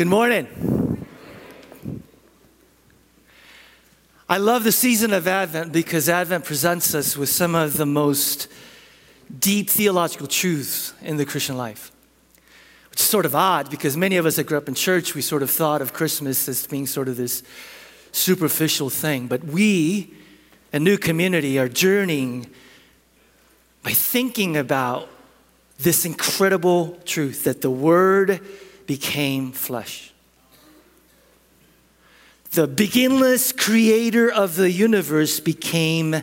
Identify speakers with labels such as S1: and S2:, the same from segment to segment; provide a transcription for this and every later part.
S1: Good morning. I love the season of Advent because Advent presents us with some of the most deep theological truths in the Christian life. Which is sort of odd because many of us that grew up in church, we sort of thought of Christmas as being sort of this superficial thing. But we, a new community, are journeying by thinking about this incredible truth that the Word became flesh. The beginless creator of the universe became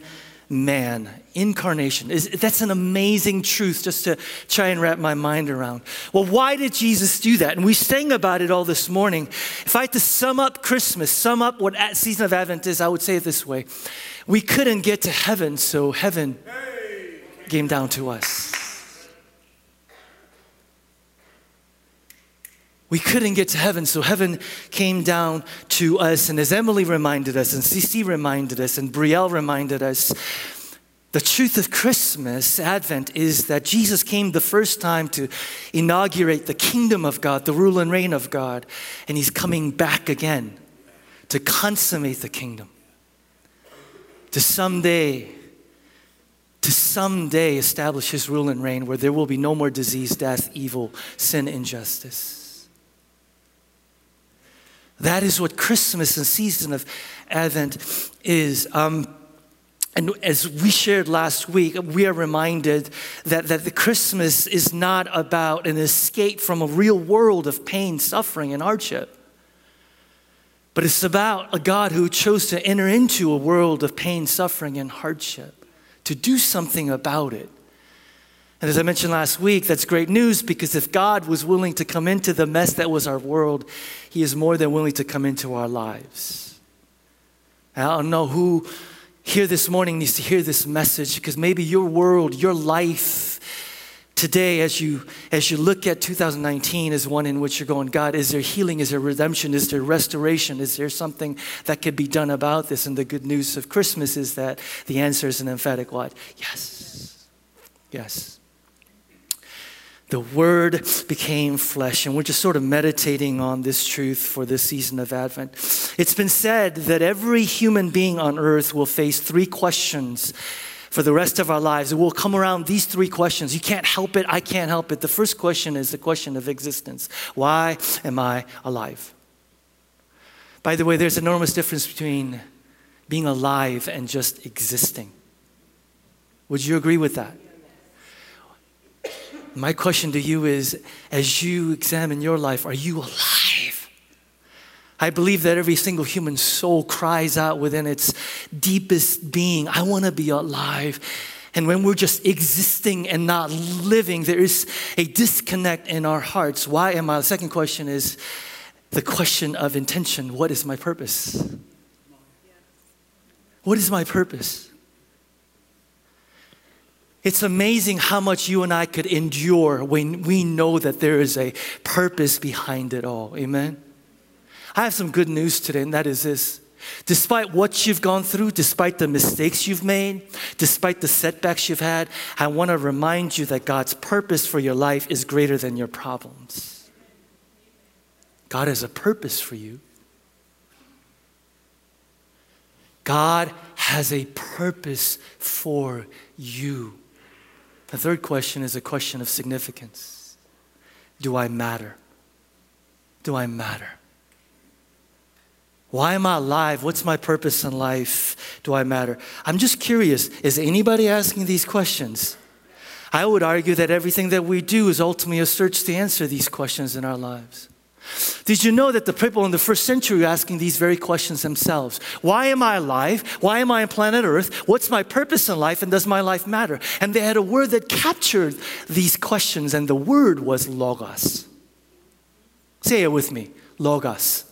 S1: man. Incarnation. Is, that's an amazing truth just to try and wrap my mind around. Well, why did Jesus do that? And we sang about it all this morning. If I had to sum up Christmas, sum up what season of Advent is, I would say it this way We couldn't get to heaven, so heaven came down to us. We couldn't get to heaven, so heaven came down to us. And as Emily reminded us, and CC reminded us, and Brielle reminded us, the truth of Christmas, Advent, is that Jesus came the first time to inaugurate the kingdom of God, the rule and reign of God, and he's coming back again to consummate the kingdom. To someday, to someday establish his rule and reign where there will be no more disease, death, evil, sin, injustice. That is what Christmas and season of Advent is. Um, and as we shared last week, we are reminded that, that the Christmas is not about an escape from a real world of pain, suffering, and hardship. But it's about a God who chose to enter into a world of pain, suffering, and hardship, to do something about it. And as I mentioned last week, that's great news because if God was willing to come into the mess that was our world, He is more than willing to come into our lives. I don't know who here this morning needs to hear this message because maybe your world, your life, today as you as you look at 2019 is one in which you're going god is there healing? Is there redemption? Is there restoration? Is there something that could be done about this? And the good news of christmas is that the answer is an emphatic what? Yes. Yes the Word became flesh, and we're just sort of meditating on this truth for this season of Advent. It's been said that every human being on earth will face three questions for the rest of our lives. It will come around these three questions. You can't help it, I can't help it. The first question is the question of existence Why am I alive? By the way, there's an enormous difference between being alive and just existing. Would you agree with that? My question to you is as you examine your life, are you alive? I believe that every single human soul cries out within its deepest being, I want to be alive. And when we're just existing and not living, there is a disconnect in our hearts. Why am I? The second question is the question of intention. What is my purpose? What is my purpose? It's amazing how much you and I could endure when we know that there is a purpose behind it all. Amen? I have some good news today, and that is this. Despite what you've gone through, despite the mistakes you've made, despite the setbacks you've had, I want to remind you that God's purpose for your life is greater than your problems. God has a purpose for you. God has a purpose for you. The third question is a question of significance Do I matter? Do I matter? Why am I alive? What's my purpose in life? Do I matter? I'm just curious is anybody asking these questions? I would argue that everything that we do is ultimately a search to answer these questions in our lives. Did you know that the people in the first century were asking these very questions themselves? Why am I alive? Why am I on planet Earth? What's my purpose in life? And does my life matter? And they had a word that captured these questions, and the word was logos. Say it with me logos.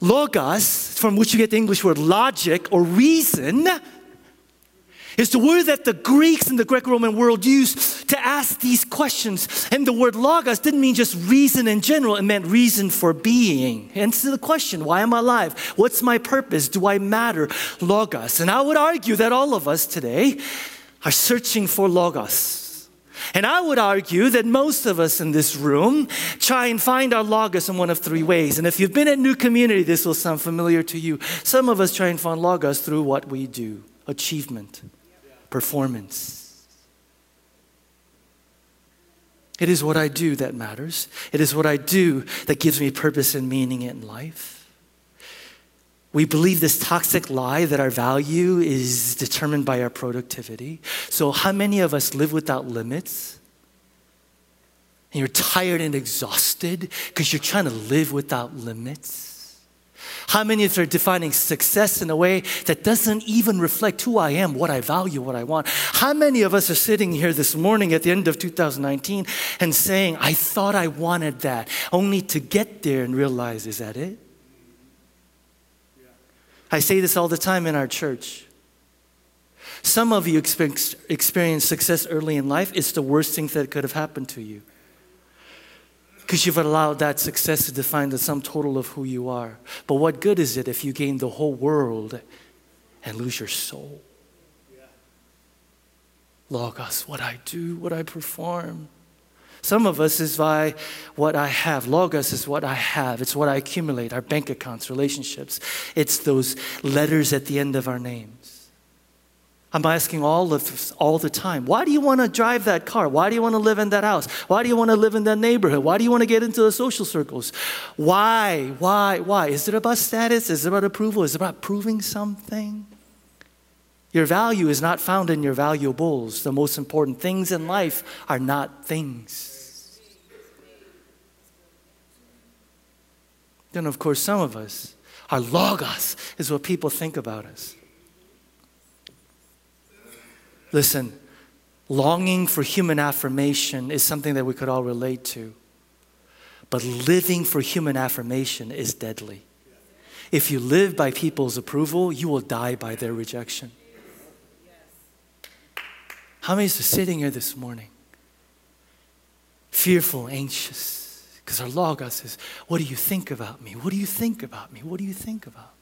S1: Logos, from which you get the English word logic or reason, is the word that the Greeks and the Greco Roman world used to ask these questions. And the word logos didn't mean just reason in general, it meant reason for being. Hence the question why am I alive? What's my purpose? Do I matter? Logos. And I would argue that all of us today are searching for logos. And I would argue that most of us in this room try and find our logos in one of three ways. And if you've been at New Community, this will sound familiar to you. Some of us try and find logos through what we do achievement, performance. It is what I do that matters. It is what I do that gives me purpose and meaning in life. We believe this toxic lie that our value is determined by our productivity. So, how many of us live without limits? And you're tired and exhausted because you're trying to live without limits? How many of us are defining success in a way that doesn't even reflect who I am, what I value, what I want? How many of us are sitting here this morning at the end of 2019 and saying, I thought I wanted that, only to get there and realize, is that it? I say this all the time in our church. Some of you experience success early in life. It's the worst thing that could have happened to you. Because you've allowed that success to define the sum total of who you are. But what good is it if you gain the whole world and lose your soul? Logos, what I do, what I perform. Some of us is by what I have. Logos is what I have. It's what I accumulate, our bank accounts, relationships. It's those letters at the end of our names. I'm asking all of us all the time, why do you want to drive that car? Why do you want to live in that house? Why do you want to live in that neighborhood? Why do you want to get into the social circles? Why? Why? Why? Is it about status? Is it about approval? Is it about proving something? Your value is not found in your valuables. The most important things in life are not things. Then, of course, some of us, our logos is what people think about us. Listen, longing for human affirmation is something that we could all relate to. But living for human affirmation is deadly. If you live by people's approval, you will die by their rejection. How many are sitting here this morning? Fearful, anxious, because our Logos says, What do you think about me? What do you think about me? What do you think about?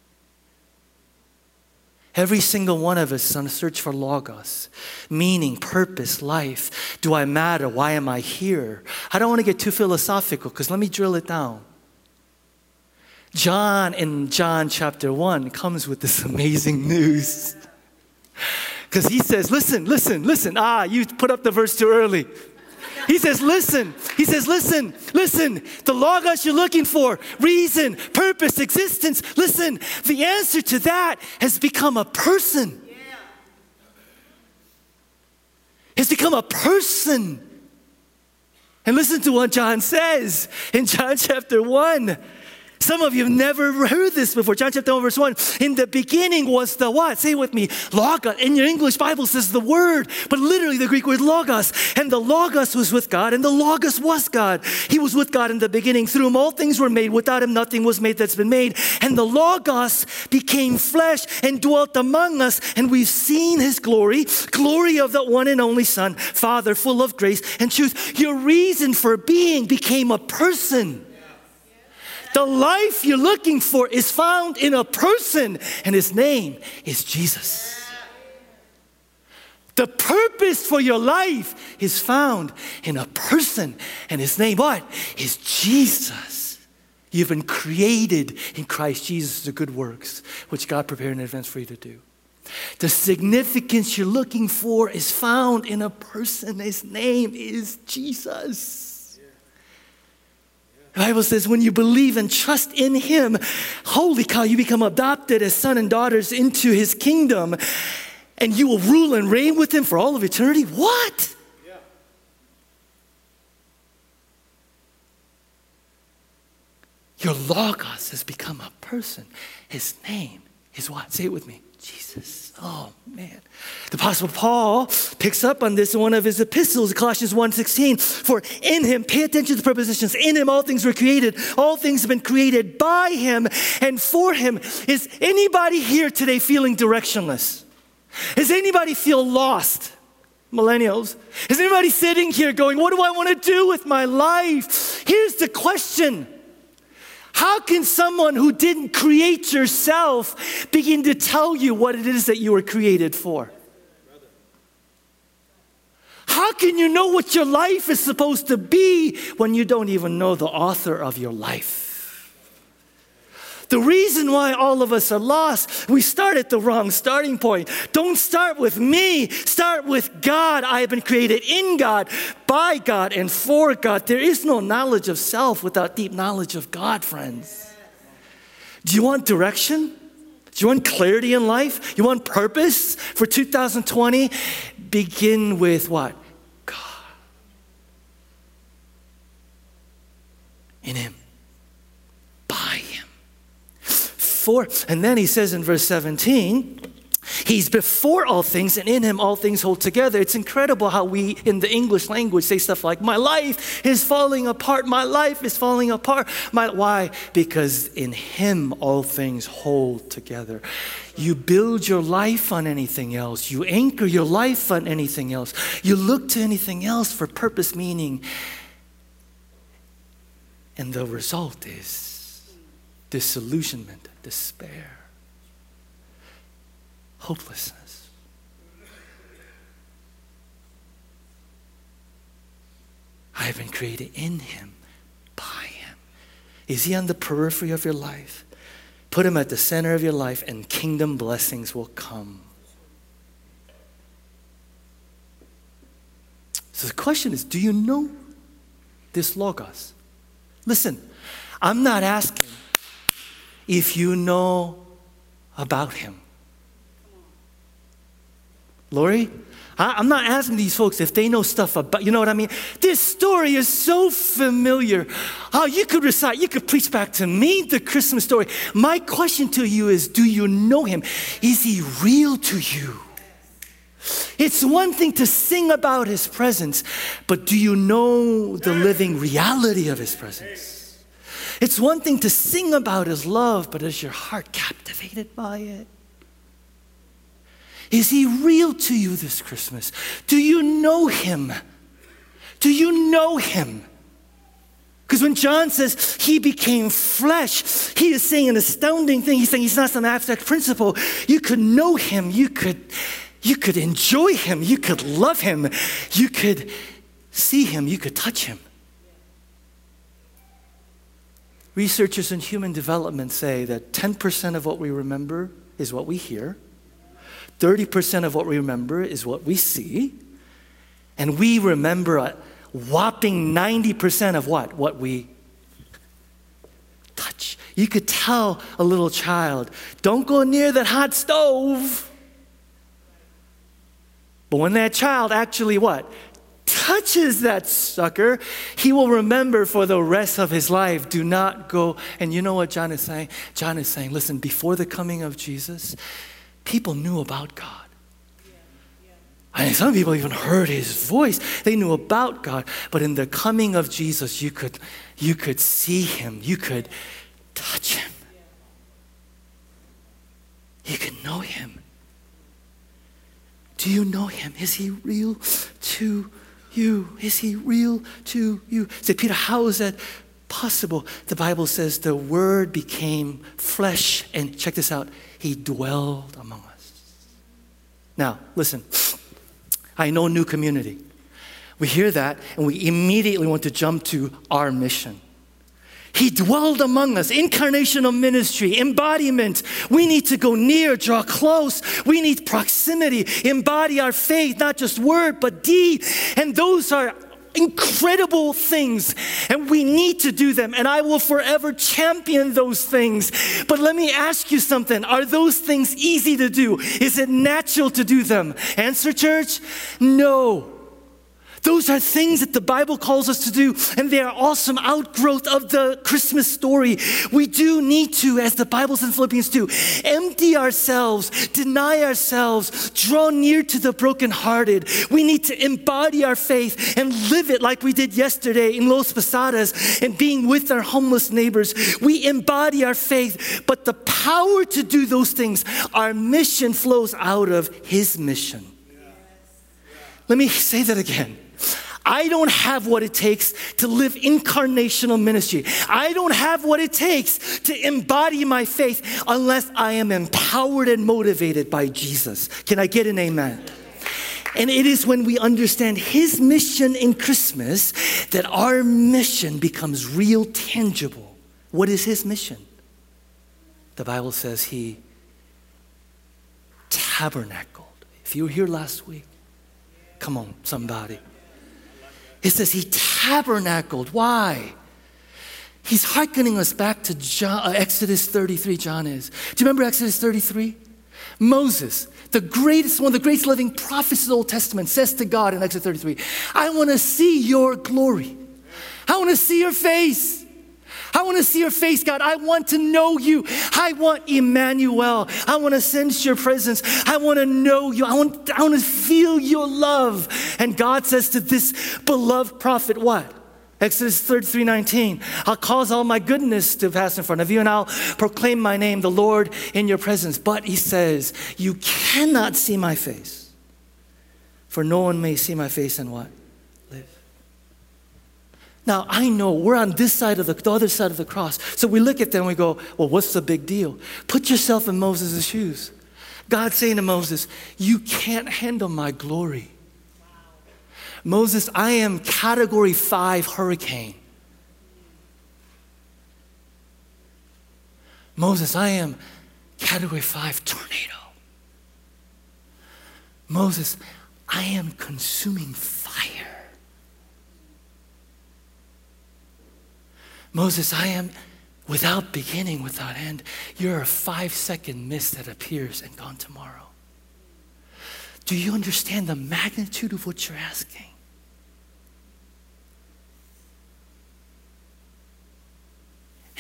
S1: Every single one of us is on a search for Logos, meaning, purpose, life. Do I matter? Why am I here? I don't want to get too philosophical because let me drill it down. John in John chapter 1 comes with this amazing news. Because he says, Listen, listen, listen. Ah, you put up the verse too early. He says, listen. He says, listen, listen. The logos you're looking for, reason, purpose, existence. Listen, the answer to that has become a person. Has become a person. And listen to what John says in John chapter 1. Some of you have never heard this before. John chapter 1, verse 1. In the beginning was the what? Say with me. Logos. In your English Bible says the word, but literally the Greek word logos. And the logos was with God, and the logos was God. He was with God in the beginning. Through him all things were made. Without him nothing was made that's been made. And the logos became flesh and dwelt among us, and we've seen his glory, glory of the one and only Son, Father, full of grace and truth. Your reason for being became a person. The life you're looking for is found in a person, and his name is Jesus. The purpose for your life is found in a person, and his name, what? Is Jesus. You've been created in Christ Jesus to good works, which God prepared in advance for you to do. The significance you're looking for is found in a person. His name is Jesus. The Bible says when you believe and trust in Him, holy cow, you become adopted as son and daughters into His kingdom, and you will rule and reign with Him for all of eternity. What? Yeah. Your Logos has become a person. His name is what? Say it with me Jesus. Oh man. The apostle Paul picks up on this in one of his epistles, Colossians 1:16. For in him, pay attention to the prepositions, in him all things were created, all things have been created by him and for him. Is anybody here today feeling directionless? Does anybody feel lost? Millennials. Is anybody sitting here going, What do I want to do with my life? Here's the question. How can someone who didn't create yourself begin to tell you what it is that you were created for? How can you know what your life is supposed to be when you don't even know the author of your life? The reason why all of us are lost, we start at the wrong starting point. Don't start with me, start with God. I have been created in God, by God, and for God. There is no knowledge of self without deep knowledge of God, friends. Do you want direction? Do you want clarity in life? You want purpose for 2020? Begin with what? God. In Him. And then he says in verse 17, He's before all things, and in him all things hold together. It's incredible how we in the English language say stuff like, My life is falling apart, my life is falling apart. My, why? Because in him all things hold together. You build your life on anything else, you anchor your life on anything else, you look to anything else for purpose, meaning, and the result is disillusionment, despair hopelessness. I have been created in Him, by Him. Is He on the periphery of your life? Put Him at the center of your life, and kingdom blessings will come. So the question is do you know this Logos? Listen, I'm not asking if you know about Him. Lori, I'm not asking these folks if they know stuff about, you know what I mean? This story is so familiar. Oh, you could recite, you could preach back to me the Christmas story. My question to you is do you know him? Is he real to you? It's one thing to sing about his presence, but do you know the living reality of his presence? It's one thing to sing about his love, but is your heart captivated by it? Is he real to you this Christmas? Do you know him? Do you know him? Because when John says he became flesh, he is saying an astounding thing. He's saying he's not some abstract principle. You could know him, you could, you could enjoy him, you could love him, you could see him, you could touch him. Researchers in human development say that 10% of what we remember is what we hear. 30% of what we remember is what we see. And we remember a whopping 90% of what? What we touch. You could tell a little child, don't go near that hot stove. But when that child actually what? Touches that sucker, he will remember for the rest of his life. Do not go. And you know what John is saying? John is saying, listen, before the coming of Jesus, people knew about God. I mean, some people even heard his voice. They knew about God. But in the coming of Jesus, you could, you could see him, you could touch him, you could know him. Do you know him? Is he real to you? Is he real to you? Say, Peter, how is that possible? The Bible says the word became flesh, and check this out, he dwelled among us. Now, listen, I know new community. We hear that and we immediately want to jump to our mission. He dwelled among us, incarnational ministry, embodiment. We need to go near, draw close. We need proximity, embody our faith, not just word, but deed. And those are incredible things, and we need to do them. And I will forever champion those things. But let me ask you something Are those things easy to do? Is it natural to do them? Answer, church? No. Those are things that the Bible calls us to do, and they are awesome outgrowth of the Christmas story. We do need to, as the Bible says in Philippians 2, empty ourselves, deny ourselves, draw near to the brokenhearted. We need to embody our faith and live it like we did yesterday in Los Posadas and being with our homeless neighbors. We embody our faith, but the power to do those things, our mission flows out of His mission. Let me say that again. I don't have what it takes to live incarnational ministry. I don't have what it takes to embody my faith unless I am empowered and motivated by Jesus. Can I get an amen? And it is when we understand His mission in Christmas that our mission becomes real, tangible. What is His mission? The Bible says He tabernacled. If you were here last week, come on, somebody. It says He tabernacled. Why? He's hearkening us back to John, uh, Exodus 33, John is. Do you remember Exodus 33? Moses, the greatest, one the greatest living prophets of the Old Testament, says to God in Exodus 33, I want to see your glory. I want to see your face. I want to see your face, God. I want to know you. I want Emmanuel. I want to sense your presence. I want to know you. I want, I want to feel your love. And God says to this beloved prophet, What? Exodus 33 19. I'll cause all my goodness to pass in front of you, and I'll proclaim my name, the Lord, in your presence. But he says, You cannot see my face, for no one may see my face and what? Now, I know we're on this side of the, the other side of the cross. So we look at them and we go, Well, what's the big deal? Put yourself in Moses' shoes. God saying to Moses, You can't handle my glory. Moses, I am category five hurricane. Moses, I am category five tornado. Moses, I am consuming fire. Moses, I am without beginning, without end. You're a five second mist that appears and gone tomorrow. Do you understand the magnitude of what you're asking?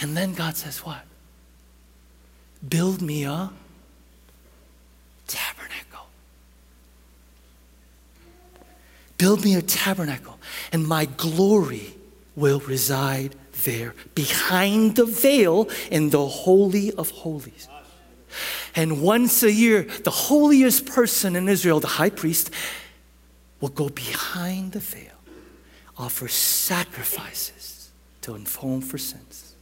S1: And then God says, What? Build me a tabernacle. Build me a tabernacle, and my glory will reside there behind the veil in the Holy of Holies. And once a year, the holiest person in Israel, the high priest, will go behind the veil, offer sacrifices to atone for sins.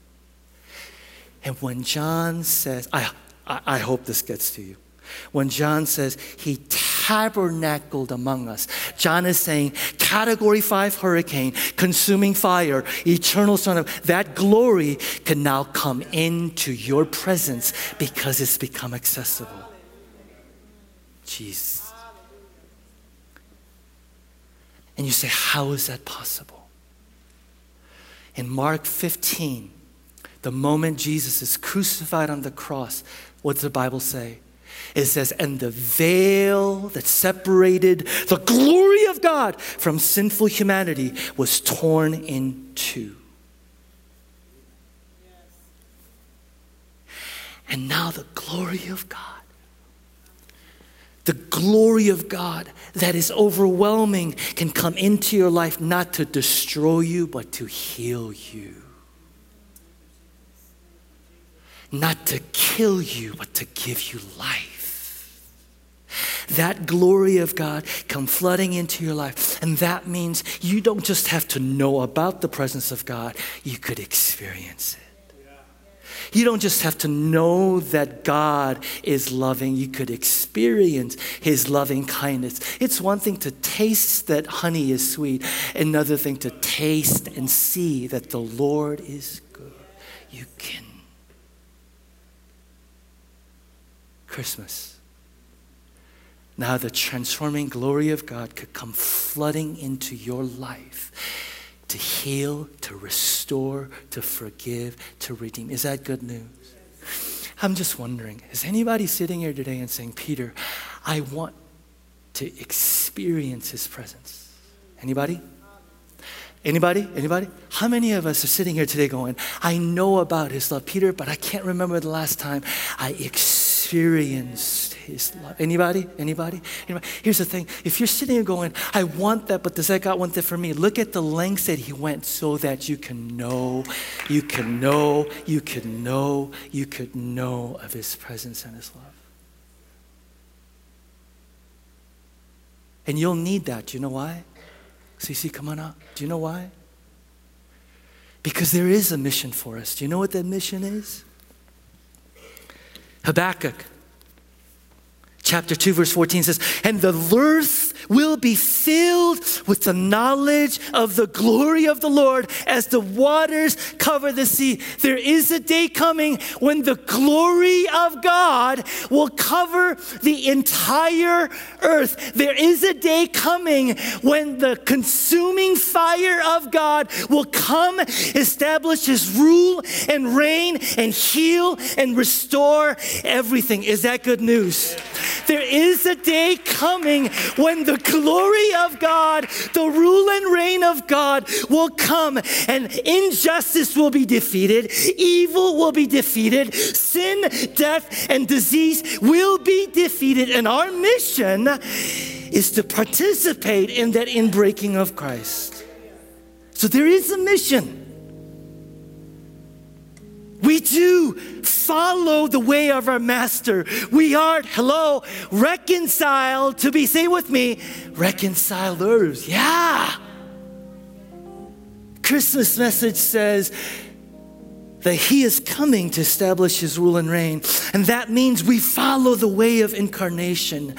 S1: And when John says, I, I, I hope this gets to you. When John says he tabernacled among us, John is saying category five hurricane, consuming fire, eternal son of that glory can now come into your presence because it's become accessible. Jesus. And you say, how is that possible? In Mark 15, the moment Jesus is crucified on the cross, what does the Bible say? It says, and the veil that separated the glory of God from sinful humanity was torn in two. And now the glory of God, the glory of God that is overwhelming can come into your life not to destroy you, but to heal you. Not to kill you, but to give you life. That glory of God come flooding into your life. And that means you don't just have to know about the presence of God, you could experience it. You don't just have to know that God is loving, you could experience His loving kindness. It's one thing to taste that honey is sweet, another thing to taste and see that the Lord is good. You can Christmas. Now, the transforming glory of God could come flooding into your life to heal, to restore, to forgive, to redeem. Is that good news? I'm just wondering is anybody sitting here today and saying, Peter, I want to experience his presence? Anybody? Anybody? Anybody? How many of us are sitting here today going, I know about his love, Peter, but I can't remember the last time I experienced experienced his love. Anybody? Anybody? Anybody? Here's the thing. If you're sitting here going, I want that, but does that God want that for me? Look at the lengths that he went so that you can know, you can know, you can know, you could know of his presence and his love. And you'll need that. Do you know why? CC, come on up. Do you know why? Because there is a mission for us. Do you know what that mission is? Habakkuk chapter 2 verse 14 says and the earth will be filled with the knowledge of the glory of the Lord as the waters cover the sea. There is a day coming when the glory of God will cover the entire earth. There is a day coming when the consuming fire of God will come, establish his rule and reign and heal and restore everything. Is that good news? There is a day coming when the glory of God, the rule and reign of God will come and injustice will be defeated, evil will be defeated, sin, death, and disease will be defeated. And our mission is to participate in that inbreaking of Christ. So there is a mission. We do follow the way of our master. We are, hello, reconciled to be, say with me, reconcilers. Yeah. Christmas message says that he is coming to establish his rule and reign. And that means we follow the way of incarnation.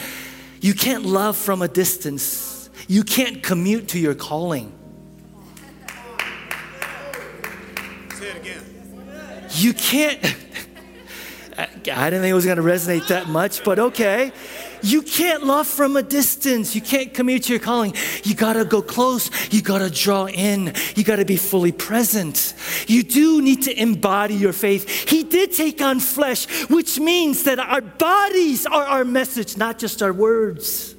S1: You can't love from a distance, you can't commute to your calling. You can't. I didn't think it was going to resonate that much, but okay. You can't love from a distance. You can't commute to your calling. You got to go close. You got to draw in. You got to be fully present. You do need to embody your faith. He did take on flesh, which means that our bodies are our message, not just our words.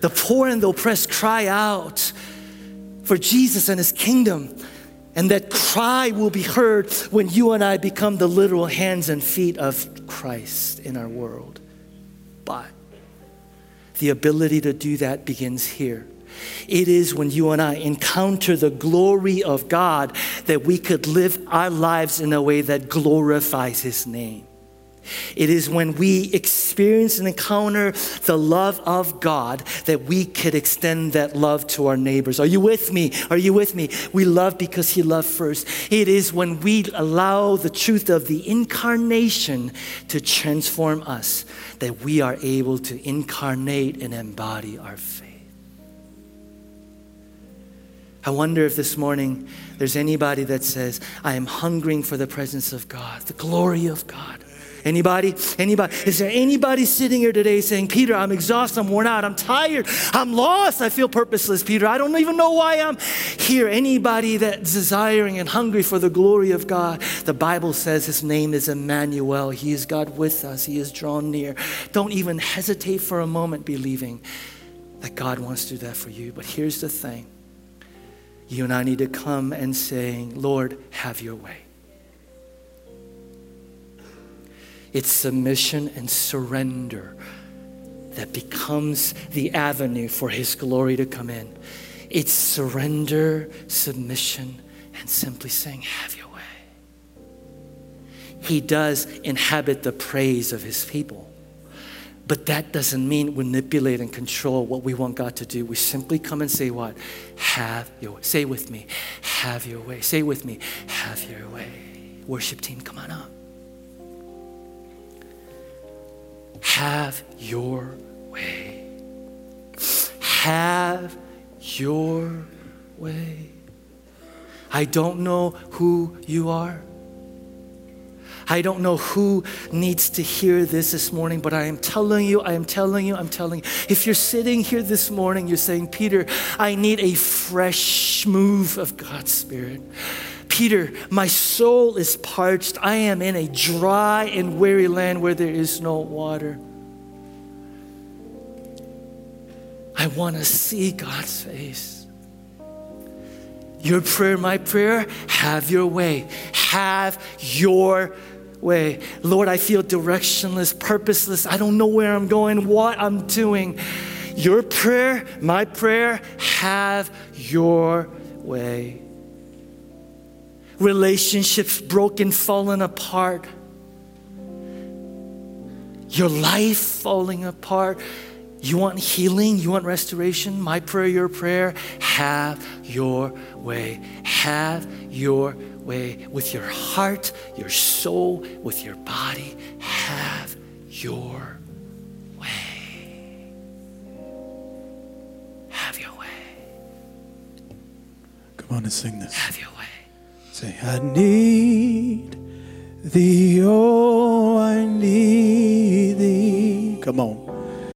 S1: The poor and the oppressed cry out for Jesus and his kingdom. And that cry will be heard when you and I become the literal hands and feet of Christ in our world. But the ability to do that begins here. It is when you and I encounter the glory of God that we could live our lives in a way that glorifies His name. It is when we experience and encounter the love of God that we could extend that love to our neighbors. Are you with me? Are you with me? We love because He loved first. It is when we allow the truth of the incarnation to transform us that we are able to incarnate and embody our faith. I wonder if this morning there's anybody that says, I am hungering for the presence of God, the glory of God. Anybody? Anybody? Is there anybody sitting here today saying, Peter, I'm exhausted, I'm worn out, I'm tired, I'm lost, I feel purposeless, Peter. I don't even know why I'm here. Anybody that's desiring and hungry for the glory of God, the Bible says his name is Emmanuel. He is God with us, he is drawn near. Don't even hesitate for a moment believing that God wants to do that for you. But here's the thing you and I need to come and saying, Lord, have your way. It's submission and surrender that becomes the avenue for His glory to come in. It's surrender, submission, and simply saying, Have your way. He does inhabit the praise of His people. But that doesn't mean manipulate and control what we want God to do. We simply come and say, What? Have your way. Say with me, Have your way. Say with me, Have your way. Worship team, come on up. Have your way. Have your way. I don't know who you are. I don't know who needs to hear this this morning, but I am telling you, I am telling you, I'm telling you. If you're sitting here this morning, you're saying, Peter, I need a fresh move of God's Spirit. Peter, my soul is parched. I am in a dry and weary land where there is no water. I want to see God's face. Your prayer, my prayer, have your way. Have your way. Lord, I feel directionless, purposeless. I don't know where I'm going, what I'm doing. Your prayer, my prayer, have your way relationships broken, fallen apart, your life falling apart. You want healing? You want restoration? My prayer, your prayer. Have your way. Have your way with your heart, your soul, with your body. Have your way. Have your way.
S2: Come on and sing this.
S1: Have your way.
S2: Say, I need thee, oh, I need thee. Come on.